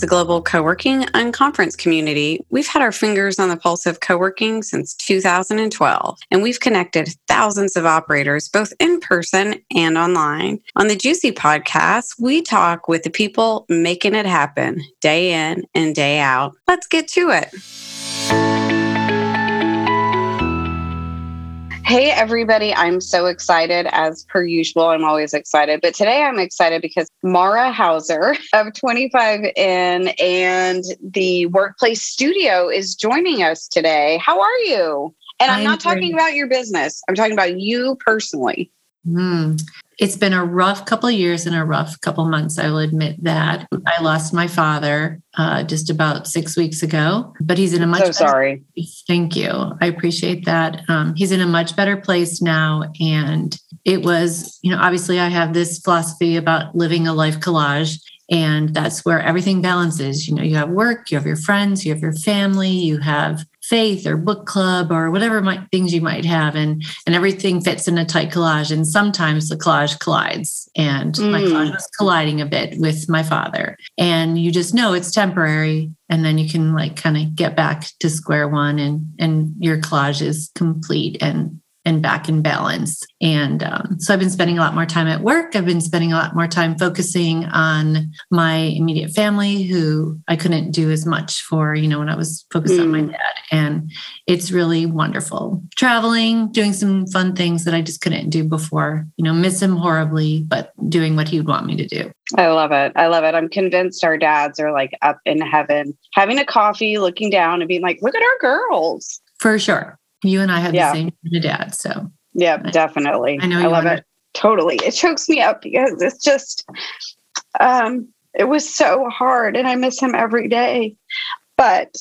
is a global co working and conference community. We've had our fingers on the pulse of co working since 2012, and we've connected thousands of operators both in person and online. On the GCUC podcast, we talk with the people making it happen day in and day out. Let's get to it. Hey, everybody. I'm so excited as per usual. I'm always excited, but today I'm excited because Mara Hauser of 25 In and the Workplace Studio is joining us today. How are you? And I'm, I'm not talking great. about your business, I'm talking about you personally. Mm it's been a rough couple of years and a rough couple months. I will admit that I lost my father uh, just about six weeks ago, but he's in a much. So sorry. Place. Thank you. I appreciate that. Um, he's in a much better place now, and it was, you know, obviously I have this philosophy about living a life collage. And that's where everything balances. You know, you have work, you have your friends, you have your family, you have faith or book club or whatever might, things you might have and and everything fits in a tight collage and sometimes the collage collides and mm. my collage was colliding a bit with my father and you just know it's temporary and then you can like kind of get back to square one and and your collage is complete and and back in balance. And um, so I've been spending a lot more time at work. I've been spending a lot more time focusing on my immediate family, who I couldn't do as much for, you know, when I was focused mm. on my mm. dad. And it's really wonderful. Traveling, doing some fun things that I just couldn't do before, you know, miss him horribly, but doing what he would want me to do. I love it. I love it. I'm convinced our dads are like up in heaven, having a coffee, looking down and being like, look at our girls. For sure. You and I have yeah. the same kind of dad. So yeah, definitely. I know I love it. Totally. It chokes me up because it's just um it was so hard and I miss him every day. But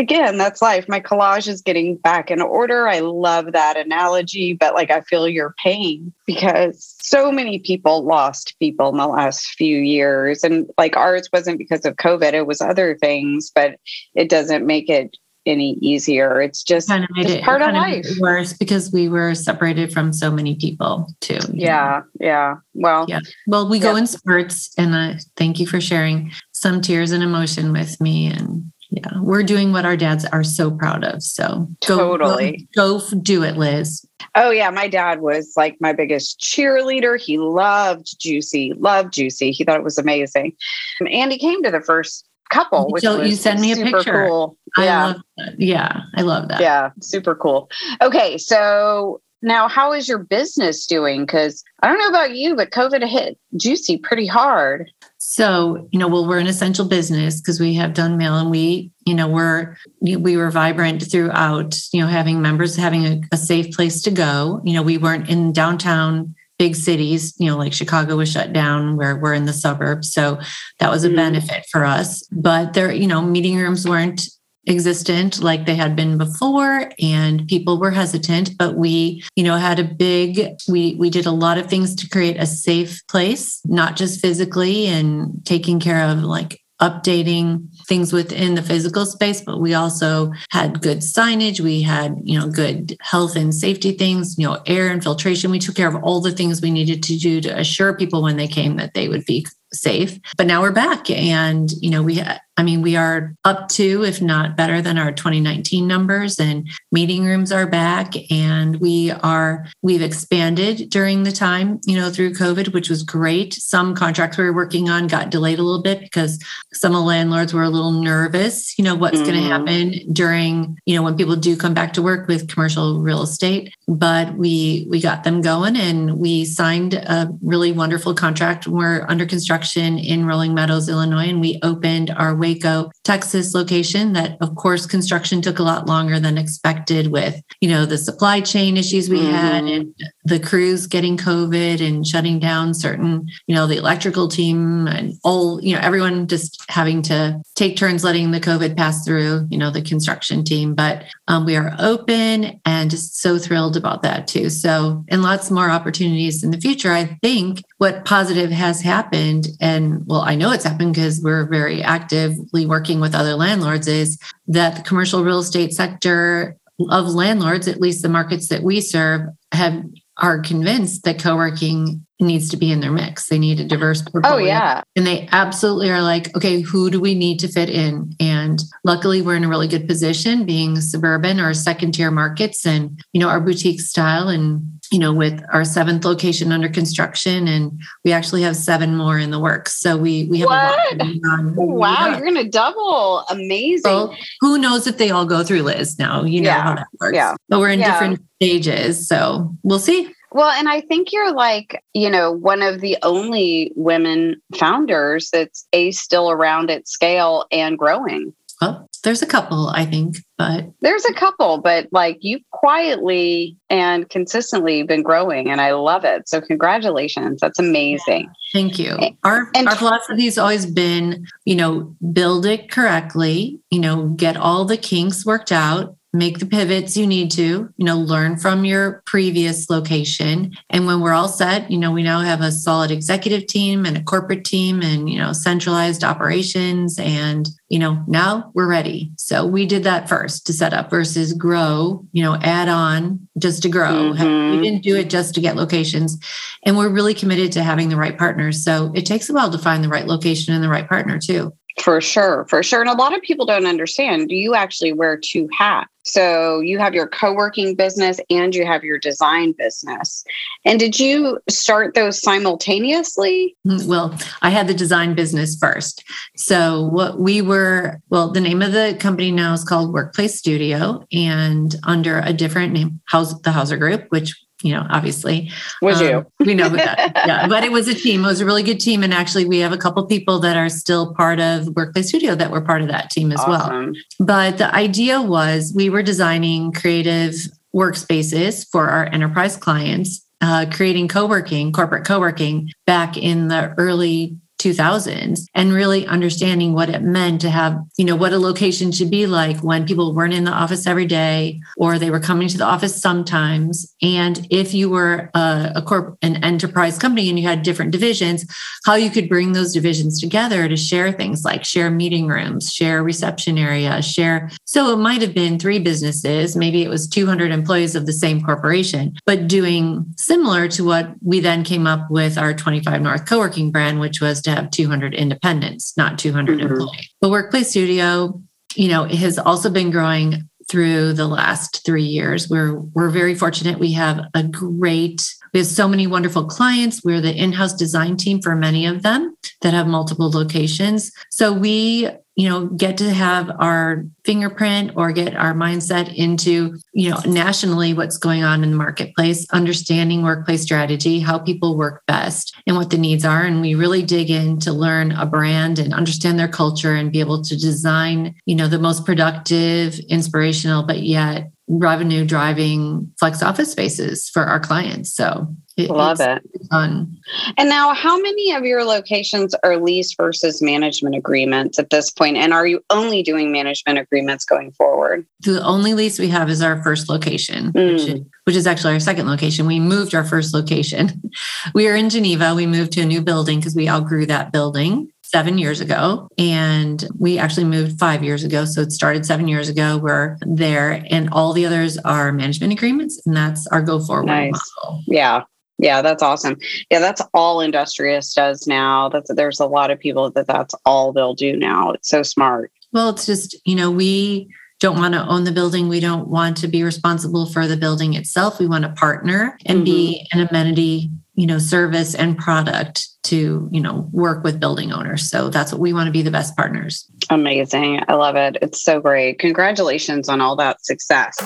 again, that's life. My collage is getting back in order. I love that analogy, but like I feel your pain because so many people lost people in the last few years. And like ours wasn't because of COVID, it was other things, but it doesn't make it any easier. It's just, kind of just it, part of life. Worse because we were separated from so many people too. Yeah, know? yeah. Well, yeah. Well, we yeah. go in spurts, and uh, thank you for sharing some tears and emotion with me. And yeah, we're doing what our dads are so proud of. So go, totally go, go do it, Liz. Oh yeah, my dad was like my biggest cheerleader. He loved GCUC, loved GCUC. He thought it was amazing. And he came to the first couple. Which so you send me a picture. Cool. I yeah. Yeah, I love that. Yeah, super cool. Okay, so now how is your business doing? Because I don't know about you, but COVID hit GCUC pretty hard. So, you know, well, we're an essential business because we have done mail and we, you know, we're, we were vibrant throughout, you know, having members having a, a safe place to go. You know, we weren't in downtown big cities, you know, like Chicago was shut down where we're in the suburbs. So that was a mm-hmm. benefit for us. But there, you know, meeting rooms weren't existent like they had been before and people were hesitant but we you know had a big we we did a lot of things to create a safe place not just physically and taking care of like updating things within the physical space but we also had good signage. We had you know good health and safety things you know air infiltration. We took care of all the things we needed to do to assure people when they came that they would be safe but now we're back and you know we I mean, we are up to, if not better than our 2019 numbers, and meeting rooms are back. And we are, we've expanded during the time, you know, through COVID, which was great. Some contracts we were working on got delayed a little bit because some of the landlords were a little nervous, you know, what's mm-hmm. going to happen during, you know, when people do come back to work with commercial real estate. But we, we got them going and we signed a really wonderful contract. We're under construction in Rolling Meadows, Illinois, and we opened our Waco, Texas location that of course construction took a lot longer than expected with, you know, the supply chain issues we mm-hmm. had and the crews getting COVID and shutting down certain, you know, the electrical team and all, you know, everyone just having to take turns letting the COVID pass through, you know, the construction team. But um, we are open and just so thrilled about that too. So, and lots more opportunities in the future. I think what positive has happened, and well, I know it's happened because we're very actively working with other landlords, is that the commercial real estate sector of landlords, at least the markets that we serve, have are convinced that co-working needs to be in their mix. They need a diverse oh, portfolio. Oh yeah. And they absolutely are like, okay, who do we need to fit in? And luckily we're in a really good position being suburban or second tier markets and you know our boutique style and you know, with our seventh location under construction, and we actually have seven more in the works. So we we have what? a lot Wow, yeah. you're going to double! Amazing. Who knows if they all go through Liz now? You know yeah. how that works. Yeah, but we're in yeah. different stages, so we'll see. Well, and I think you're like, you know, one of the only women founders that's a still around at scale and growing. Well, there's a couple, I think, but there's a couple, but like you've quietly and consistently been growing, and I love it. So congratulations, that's amazing. Yeah, thank you. Our and, our philosophy has always been, you know, build it correctly, you know, get all the kinks worked out, make the pivots you need to, you know, learn from your previous location. And when we're all set, you know, we now have a solid executive team and a corporate team and, you know, centralized operations. And, you know, now we're ready. So we did that first to set up versus grow, you know, add on just to grow. Mm-hmm. We didn't do it just to get locations. And we're really committed to having the right partners. So it takes a while to find the right location and the right partner too. For sure, for sure. And a lot of people don't understand. You actually wear two hats. So you have your co working business and you have your design business. And did you start those simultaneously? Mm, well, I had the design business first. So what we were, well, the name of the company now is called Workplace Studio and under a different name, House, the Hauser Group, which you know, obviously. Was um, you? we know that. yeah. But it was a team. It was a really good team. And actually, we have a couple people that are still part of Workplace Studio that were part of that team as awesome. well. But the idea was we were designing creative workspaces for our enterprise clients, uh, creating co working, corporate co working back in the early 2000s and really understanding what it meant to have, you know, what a location should be like when people weren't in the office every day or they were coming to the office sometimes. And if you were a, a corp, an enterprise company and you had different divisions, how you could bring those divisions together to share things like share meeting rooms, share reception area, share. So it might have been three businesses, maybe it was 200 employees of the same corporation, but doing similar to what we then came up with our 25 North co-working brand, which was to have 200 independents, not 200 mm-hmm. employees. But Workplace Studio, you know, has also been growing through the last three years. We're we're very fortunate. We have a great we have so many wonderful clients. We're the in-house design team for many of them that have multiple locations. So we you know get to have our fingerprint or get our mindset into you know nationally what's going on in the marketplace understanding workplace strategy how people work best and what the needs are. And we really dig in to learn a brand and understand their culture and be able to design you know the most productive inspirational but yet revenue driving flex office spaces for our clients. So it, love it. Fun. And now, how many of your locations are lease versus management agreements at this point? And are you only doing management agreements going forward? The only lease we have is our first location, mm. which, is, which is actually our second location. We moved our first location. we are in Geneva. We moved to a new building because we outgrew that building seven years ago. And we actually moved five years ago. So it started seven years ago. We're there. And all the others are management agreements. And that's our go forward nice. model. Yeah. Yeah, that's awesome. Yeah, that's all Industrious does now. That's there's a lot of people that that's all they'll do now. It's so smart. Well, it's just, you know, we don't want to own the building. We don't want to be responsible for the building itself. We want to partner and mm-hmm. be an amenity you know service and product to you know work with building owners. So that's what we want to be the best partners. Amazing. I love it. It's so great. Congratulations on all that success.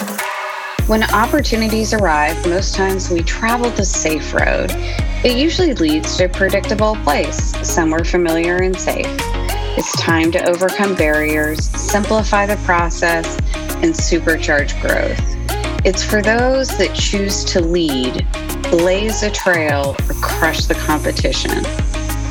When opportunities arrive most times we travel the safe road. It usually leads to a predictable place somewhere familiar and safe. It's time to overcome barriers simplify the process and supercharge growth it's for those that choose to lead blaze a trail, or crush the competition.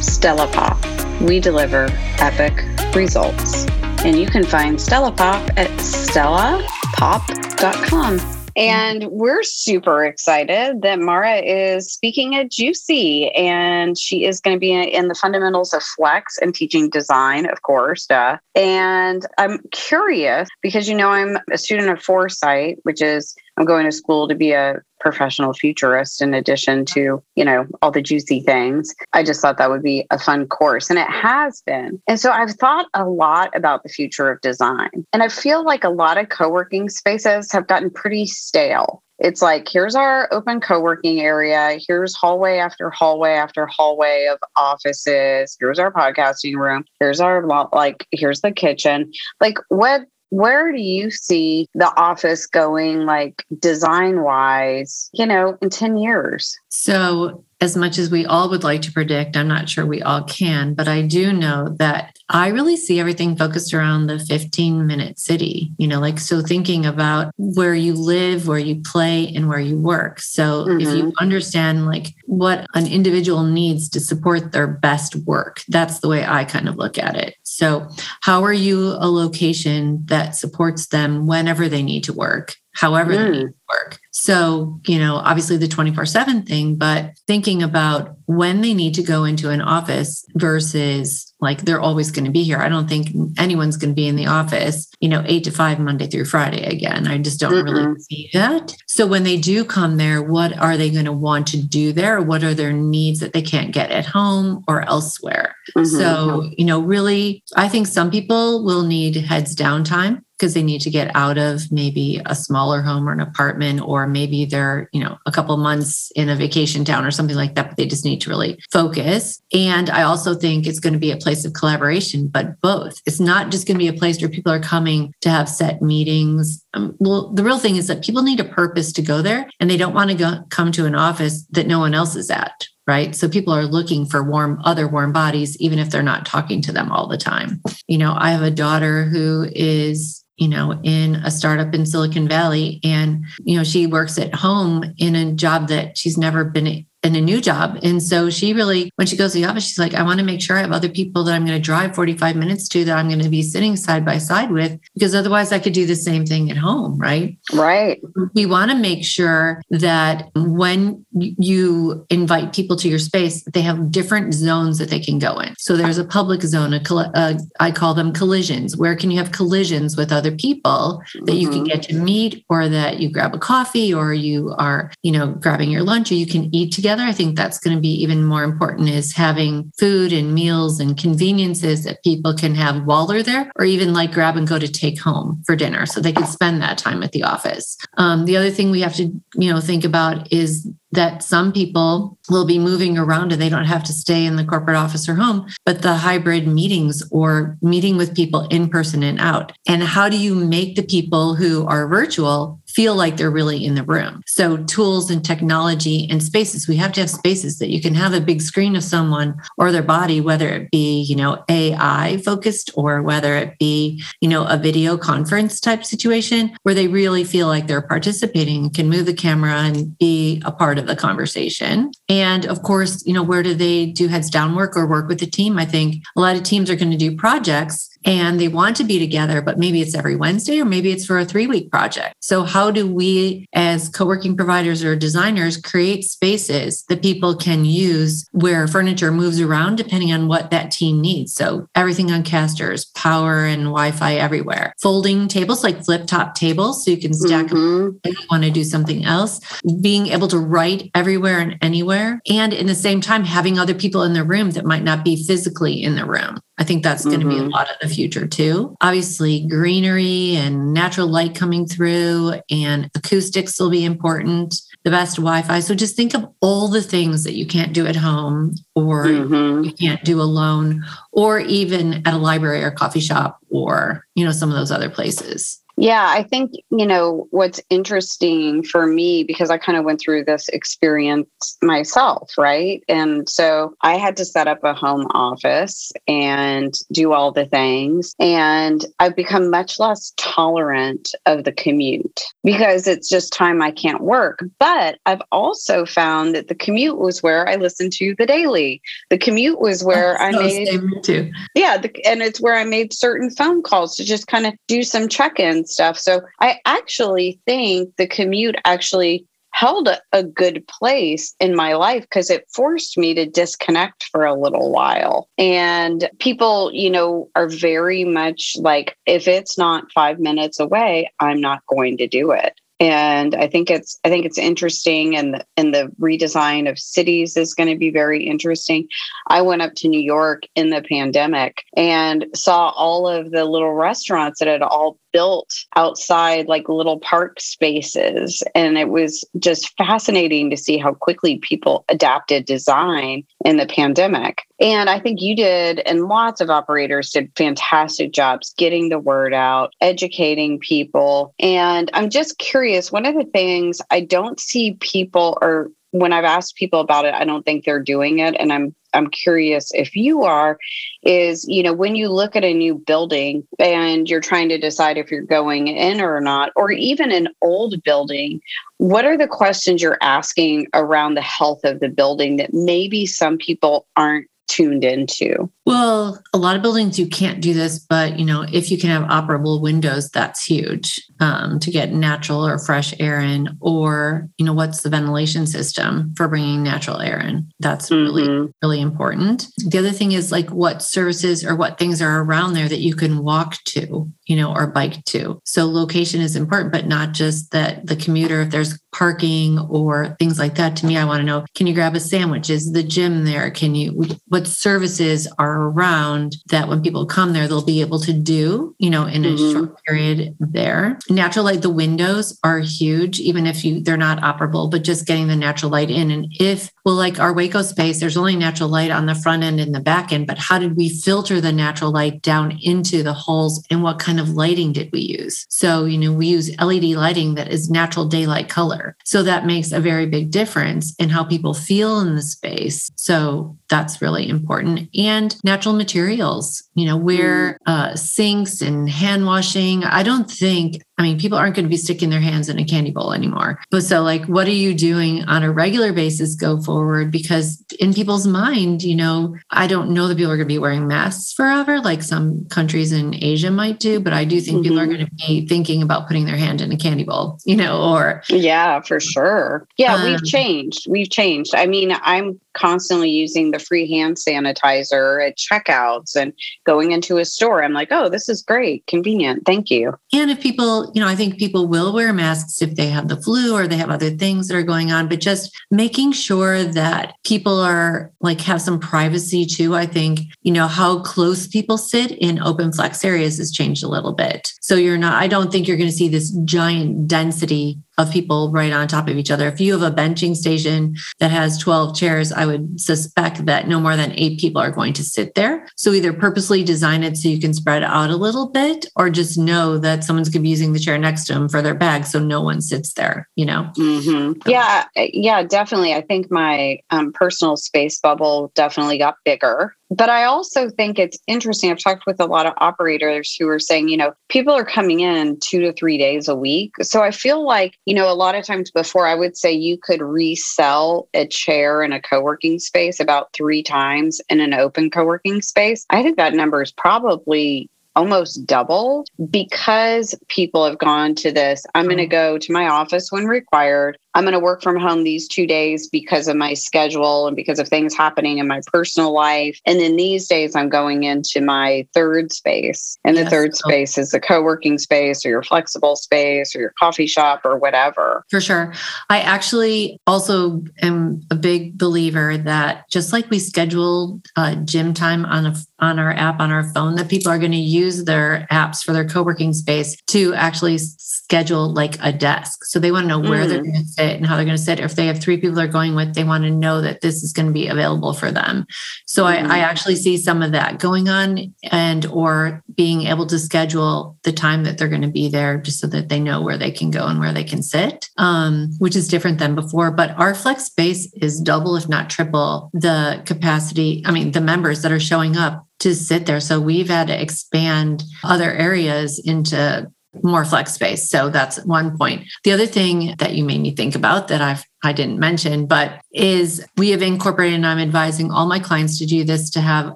Stella Pop. We deliver epic results. And you can find Stella Pop at stellapop.com. And we're super excited that Mara is speaking at GCUC and she is going to be in the fundamentals of flex and teaching design, of course. Duh. And I'm curious because, you know, I'm a student of Foresight, which is I'm going to school to be a professional futurist in addition to, you know, all the juicy things. I just thought that would be a fun course and it has been. And so I've thought a lot about the future of design. And I feel like a lot of co-working spaces have gotten pretty stale it's like here's our open co-working area here's hallway after hallway after hallway of offices here's our podcasting room here's our like here's the kitchen like what where do you see the office going like design wise you know in 10 years? So as much as we all would like to predict, I'm not sure we all can, but I do know that I really see everything focused around the 15 minute city, you know, like so thinking about where you live, where you play, and where you work. So mm-hmm. if you mm-hmm. understand like what an individual needs to support their best work, that's the way I kind of look at it. So, how are you a location that supports them whenever they need to work? however mm. they need to work. So, you know, obviously the 24 7 thing, but thinking about when they need to go into an office versus like they're always going to be here. I don't think anyone's going to be in the office, you know, eight to five Monday through Friday again. I just don't mm really see that. So when they do come there, what are they going to want to do there? What are their needs that they can't get at home or elsewhere? Mm-hmm. So, you know, really, I think some people will need heads down time because they need to get out of maybe a smaller home or an apartment, or maybe they're, you know, a couple months in a vacation town or something like that, but they just need to really focus. And I also think it's going to be a place of collaboration, but both. It's not just going to be a place where people are coming to have set meetings. Um, well, the real thing is that people need a purpose to go there and they don't want to go, come to an office that no one else is at right so people are looking for warm other warm bodies even if they're not talking to them all the time you know i have a daughter who is you know, in a startup in Silicon Valley. And, you know, she works at home in a job that she's never been in a new job. And so she really, when she goes to the office, she's like, I want to make sure I have other people that I'm going to drive 45 minutes to that I'm going to be sitting side by side with, because otherwise I could do the same thing at home. Right. Right. We want to make sure that when you invite people to your space, they have different zones that they can go in. So there's a public zone, a, a I call them collisions. Where can you have collisions with other people that you can mm-hmm. get to meet or that you grab a coffee or you are, you know, grabbing your lunch or you can eat together together. I think that's going to be even more important is having food and meals and conveniences that people can have while they're there, or even like grab and go to take home for dinner so they can spend that time at the office. Um, the other thing we have to, you know, think about is that some people will be moving around and they don't have to stay in the corporate office or home, but the hybrid meetings or meeting with people in person and out. And how do you make the people who are virtual feel like they're really in the room? So, tools and technology and spaces. We have to have spaces that you can have a big screen of someone or their body, whether it be, you know, AI focused or whether it be, you know, a video conference type situation where they really feel like they're participating, can move the camera and be a part of the conversation. And of course, you know, where do they do heads down work or work with a team? I think a lot of teams are going to do projects and they want to be together, but maybe it's every Wednesday or maybe it's for a three week project. So, how do we, as co working providers or designers, create spaces that people can use where furniture moves around depending on what that team needs? So, everything on casters, power and Wi Fi everywhere, folding tables like flip top tables so you can stack mm-hmm. them if you want to do something else, being able to write everywhere and anywhere, and in the same time, having other people in the room that might not be physically in the room. I think that's going to be a mm-hmm. lot of the future too. Obviously, greenery and natural light coming through and acoustics will be important, the best Wi Fi. So just think of all the things that you can't do at home or mm-hmm. you can't do alone, or even at a library or coffee shop or, you know, some of those other places. Yeah, I think, you know, what's interesting for me, because I kind of went through this experience myself, right? And so I had to set up a home office and do all the things. And I've become much less tolerant of the commute because it's just time I can't work. But I've also found that the commute was where I listened to the daily. The commute was where I made, too. yeah, the, and it's where I made certain phone calls to just kind of do some check ins and stuff. So I actually think the commute actually held a, a good place in my life because it forced me to disconnect for a little while. And people, you know, are very much like, if it's not five minutes away, I'm not going to do it. And I think it's I think it's interesting, and the, and the redesign of cities is going to be very interesting. I went up to New York in the pandemic and saw all of the little restaurants that had all built outside like little park spaces. And it was just fascinating to see how quickly people adapted design in the pandemic. And I think you did, and lots of operators did fantastic jobs getting the word out, educating people. And I'm just curious, one of the things I don't see people or when I've asked people about it, I don't think they're doing it. And I'm I'm curious if you are, is you know, when you look at a new building and you're trying to decide if you're going in or not, or even an old building, what are the questions you're asking around the health of the building that maybe some people aren't tuned into? Well, a lot of buildings you can't do this, but you know, if you can have operable windows, that's huge um, to get natural or fresh air in. Or you know, what's the ventilation system for bringing natural air in? That's mm-hmm. really really important. The other thing is like what services or what things are around there that you can walk to, you know, or bike to. So location is important, but not just that the commuter. If there's parking or things like that, to me, I want to know: Can you grab a sandwich? Is the gym there? Can you? What services are around that when people come there, they'll be able to do, you know, in a mm-hmm. short period there. Natural light, the windows are huge, even if you they're not operable, but just getting the natural light in. And if well, like our Waco space, there's only natural light on the front end and the back end, but how did we filter the natural light down into the holes and what kind of lighting did we use? So, you know, we use LED lighting that is natural daylight color. So that makes a very big difference in how people feel in the space. So that's really important. And natural materials, you know, where mm. uh, sinks and hand washing. I don't think I mean, people aren't going to be sticking their hands in a candy bowl anymore. But so, like, what are you doing on a regular basis go forward? Because in people's mind, you know, I don't know that people are going to be wearing masks forever, like some countries in Asia might do. But I do think mm-hmm. people are mm-hmm. going to be thinking about putting their hand in a candy bowl, you know, or. Yeah, for sure. Yeah, um, we've changed. We've changed. I mean, I'm constantly using the free hand sanitizer at checkouts and going into a store. I'm like, oh, this is great, convenient. Thank you. And if people, you know, I think people will wear masks if they have the flu or they have other things that are going on, but just making sure that people are like have some privacy too. I think, you know, how close people sit in open flex areas has changed a little bit. So you're not, I don't think you're going to see this giant density of people right on top of each other. If you have a benching station that has 12 chairs, I would suspect that no more than eight people are going to sit there. So either purposely design it so you can spread out a little bit, or just know that someone's going to be using the chair next to them for their bag. So no one sits there, you know? Mm-hmm. Yeah. Yeah, definitely. I think my um, personal space bubble definitely got bigger but I also think it's interesting. I've talked with a lot of operators who are saying, you know, people are coming in two to three days a week. So I feel like, you know, a lot of times before I would say you could resell a chair in a co working space about three times in an open co working space. I think that number is probably almost doubled because people have gone to this. I'm going to mm. go to my office when required. I'm going to work from home these two days because of my schedule and because of things happening in my personal life. And then these days, I'm going into my third space. And the yes. third space is the co working space or your flexible space or your coffee shop or whatever. For sure. I actually also am a big believer that just like we schedule uh, gym time on a on our app on our phone, that people are going to use their apps for their co working space to actually schedule like a desk. So they want to know where mm. they're going to sit and how they're going to sit. If they have three people they're going with, they want to know that this is going to be available for them. So mm. I, I mm-hmm. actually see some of that going on and or being able to schedule the time that they're going to be there just so that they know where they can go and where they can sit, um, which is different than before. But our flex space is double, if not triple, the capacity. I mean, the members that are showing up to sit there. So we've had to expand other areas into more flex space. So that's one point. The other thing that you made me think about that I've I didn't mention, but is we have incorporated and I'm advising all my clients to do this to have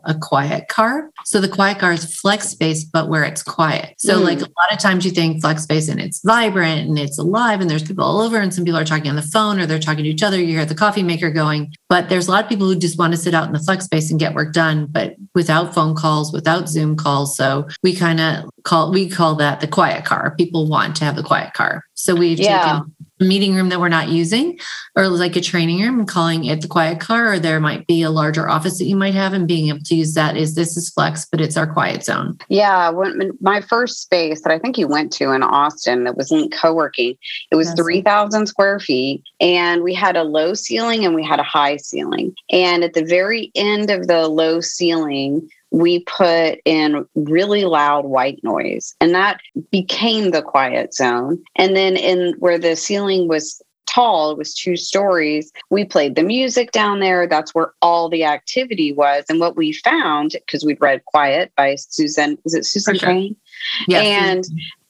a quiet car. So the quiet car is flex space, but where it's quiet. So mm. like a lot of times you think flex space and it's vibrant and it's alive and there's people all over and some people are talking on the phone or they're talking to each other. You hear the coffee maker going, but there's a lot of people who just want to sit out in the flex space and get work done, but without phone calls, without Zoom calls. So we kind of call, we call that the quiet car. People want to have the quiet car. So we've yeah. taken meeting room that we're not using or like a training room calling it the quiet car or there might be a larger office that you might have and being able to use that is this is flex but it's our quiet zone. Yeah when my first space that i think you went to in austin that was in co-working it was 3000 square feet and we had a low ceiling and we had a high ceiling. And at the very end of the low ceiling we put in really loud white noise and that became the quiet zone. And then in where the ceiling was it was two stories we played the music down there that's where all the activity was and what we found because we'd read quiet by susan was it susan sure. Cain? Yes. and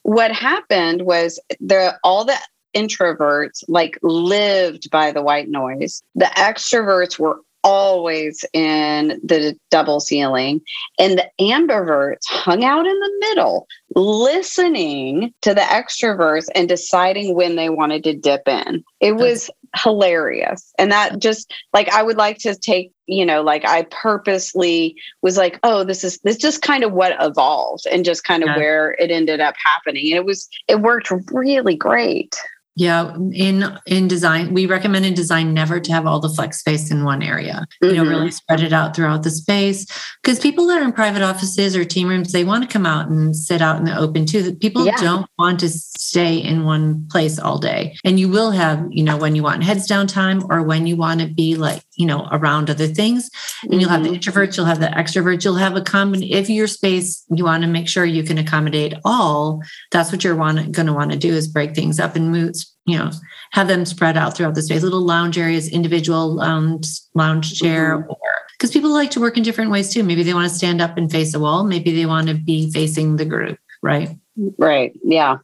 what happened was the all the introverts like lived by the white noise the extroverts were always in the double ceiling. And the ambiverts hung out in the middle, listening to the extroverts and deciding when they wanted to dip in. It was hilarious. And that just like I would like to take, you know, like I purposely was like, oh, this is this just kind of what evolved and just kind of yeah. where it ended up happening. And it was it worked really great. Yeah, in in design, we recommend in design never to have all the flex space in one area. Mm-hmm. You know, really spread it out throughout the space. Because people that are in private offices or team rooms, they want to come out and sit out in the open too. People yeah. don't want to stay in one place all day. And you will have, you know, when you want heads down time or when you want to be like you know around other things and mm-hmm. you'll have the mm-hmm. introverts you'll have the extroverts you'll have a common if your space you want to make sure you can accommodate all that's what you're want going to want to do is break things up and move you know have them spread out throughout the space little lounge areas individual lounge lounge chair mm-hmm. or because people like to work in different ways too maybe they want to stand up and face a wall maybe they want to be facing the group right Right. Yeah.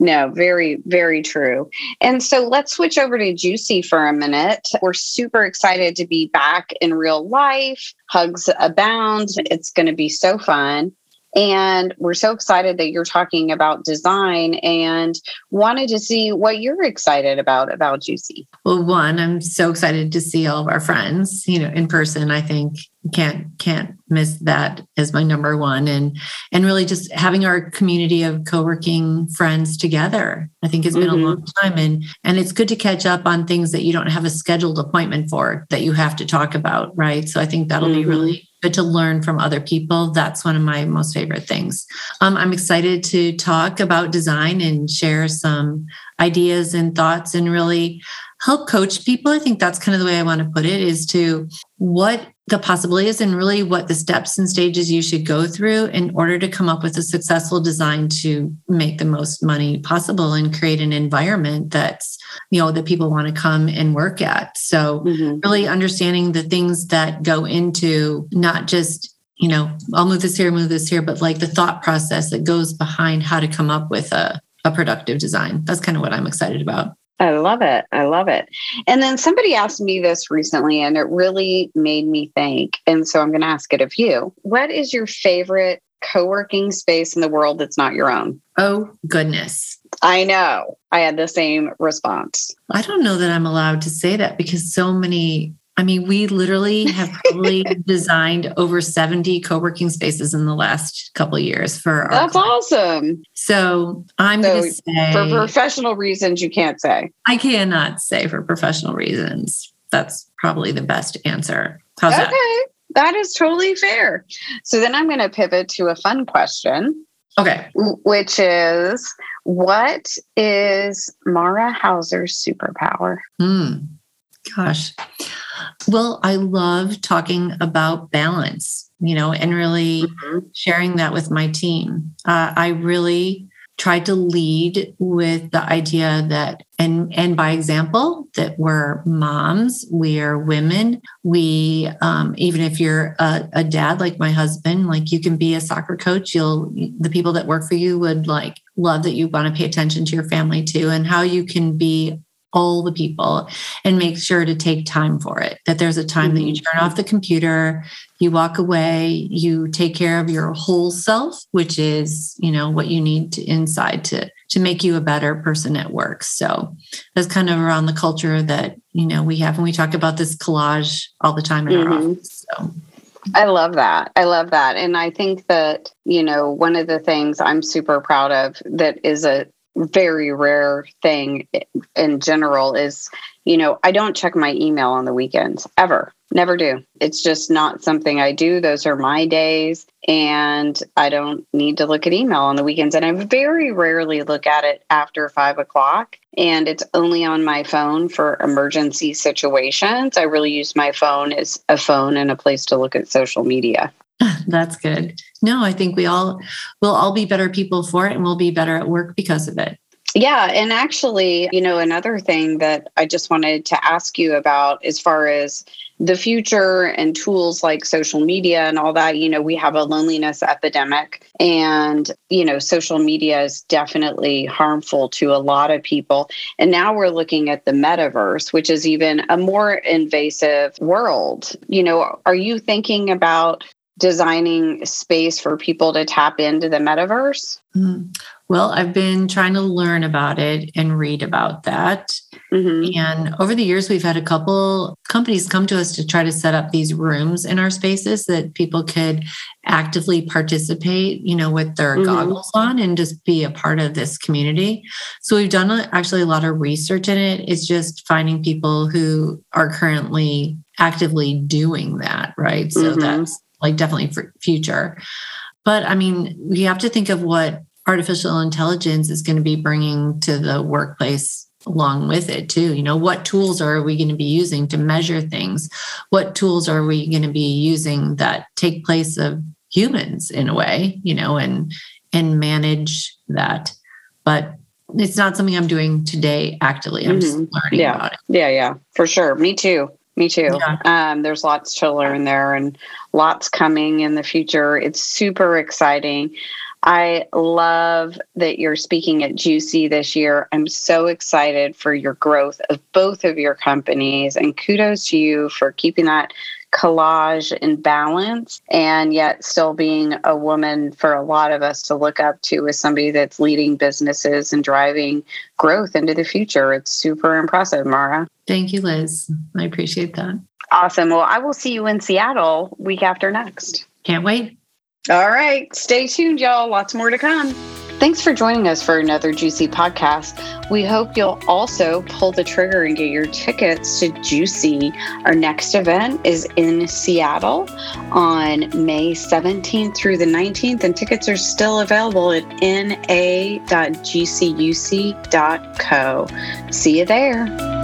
No, very, very true. And so let's switch over to GCUC for a minute. We're super excited to be back in real life. Hugs abound. It's going to be so fun. And we're so excited that you're talking about design and wanted to see what you're excited about about GCUC. Well, one, I'm so excited to see all of our friends, you know, in person. I think can't can't miss that as my number one and and really just having our community of co-working friends together i think has been mm-hmm. a long time and and it's good to catch up on things that you don't have a scheduled appointment for that you have to talk about right so i think that'll mm-hmm. be really good to learn from other people. That's one of my most favorite things. Um, i'm excited to talk about design and share some ideas and thoughts and really help coach people. I think that's kind of the way i want to put it is to what the possibilities and really what the steps and stages you should go through in order to come up with a successful design to make the most money possible and create an environment that's you know that people want to come and work at. So mm-hmm. really understanding the things that go into not just you know i'll move this here move this here but like the thought process that goes behind how to come up with a, a productive design. That's kind of what i'm excited about I love it. I love it. And then somebody asked me this recently and it really made me think. And so I'm going to ask it of you. What is your favorite co working space in the world that's not your own? Oh, goodness. I know. I had the same response. I don't know that I'm allowed to say that because so many I mean, we literally have probably designed over 70 co-working spaces in the last couple of years for our That's awesome. So I'm so going to say for professional reasons you can't say. I cannot say for professional reasons. That's probably the best answer. How's okay. that? That is totally fair. So then I'm going to pivot to a fun question. Okay. Which is what is Mara Hauser's superpower? Hmm. Gosh. Well, I love talking about balance, you know, and really mm-hmm. sharing that with my team. Uh, I really tried to lead with the idea that and and by example that we're moms we are women we um, even if you're a, a, dad like my husband like you can be a soccer coach you'll the people that work for you would like love that you want to pay attention to your family too and how you can be all the people and make sure to take time for it. That there's a time that you mm-hmm. turn off the computer, you walk away, you take care of your whole self, which is, you know, what you need to inside to to make you a better person at work. So that's kind of around the culture that, you know, we have and we talk about this collage all the time in mm-hmm. our office. So I love that. I love that. And I think that, you know, one of the things I'm super proud of that is a very rare thing in general is, you know, I don't check my email on the weekends ever. Never do. It's just not something I do. Those are my days. And I don't need to look at email on the weekends. And I very rarely look at it after five o'clock. And it's only on my phone for emergency situations. I really use my phone as a phone and a place to look at social media. That's good. No, I think we all will all be better people for it and we'll be better at work because of it. Yeah. And actually, you know, another thing that I just wanted to ask you about as far as the future and tools like social media and all that, you know, we have a loneliness epidemic and, you know, social media is definitely harmful to a lot of people. And now we're looking at the metaverse, which is even a more invasive world. You know, are you thinking about designing space for people to tap into the metaverse? Mm. Well, I've been trying to learn about it and read about that. Mm-hmm. And over the years, we've had a couple companies come to us to try to set up these rooms in our spaces that people could actively participate, you know, with their mm-hmm. goggles on and just be a part of this community. So we've done actually a lot of research in it. It's just finding people who are currently actively doing that, right? So mm-hmm. that's like definitely for future. But I mean, we have to think of what artificial intelligence is going to be bringing to the workplace along with it too. You know what tools are we going to be using to measure things? What tools are we going to be using that take place of humans in a way you know and and manage that? But it's not something i'm doing today actively. I'm mm-hmm. just learning yeah. about it. Yeah yeah. For sure. Me too me too. Yeah. Um, there's lots to learn there and lots coming in the future. It's super exciting. I love that you're speaking at GCUC this year. I'm so excited for your growth of both of your companies, and kudos to you for keeping that collage and balance and yet still being a woman for a lot of us to look up to as somebody that's leading businesses and driving growth into the future. It's super impressive, Mara. Thank you, Liz. I appreciate that. Awesome. Well, I will see you in Seattle week after next. Can't wait. All right. Stay tuned, y'all. Lots more to come. Thanks for joining us for another GCUC podcast. We hope you'll also pull the trigger and get your tickets to GCUC. Our next event is in Seattle on May 17th through the 19th, and tickets are still available at na.gcuc.co. See you there.